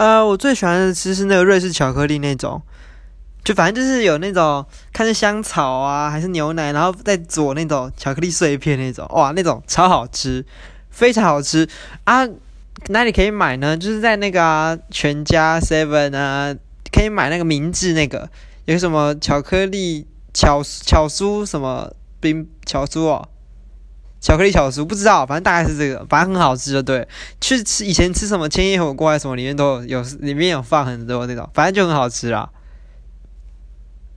呃，我最喜欢的吃是那个瑞士巧克力那种，就反正就是有那种看是香草啊，还是牛奶，然后再做那种巧克力碎片那种，哇，那种超好吃，非常好吃啊！哪里可以买呢？就是在那个啊全家 Seven 啊，可以买那个明治那个，有什么巧克力巧巧酥什么冰巧酥哦。巧克力小酥不知道，反正大概是这个，反正很好吃的。对，去吃以前吃什么千叶火锅还是什么，里面都有有里面有放很多那种，反正就很好吃啦。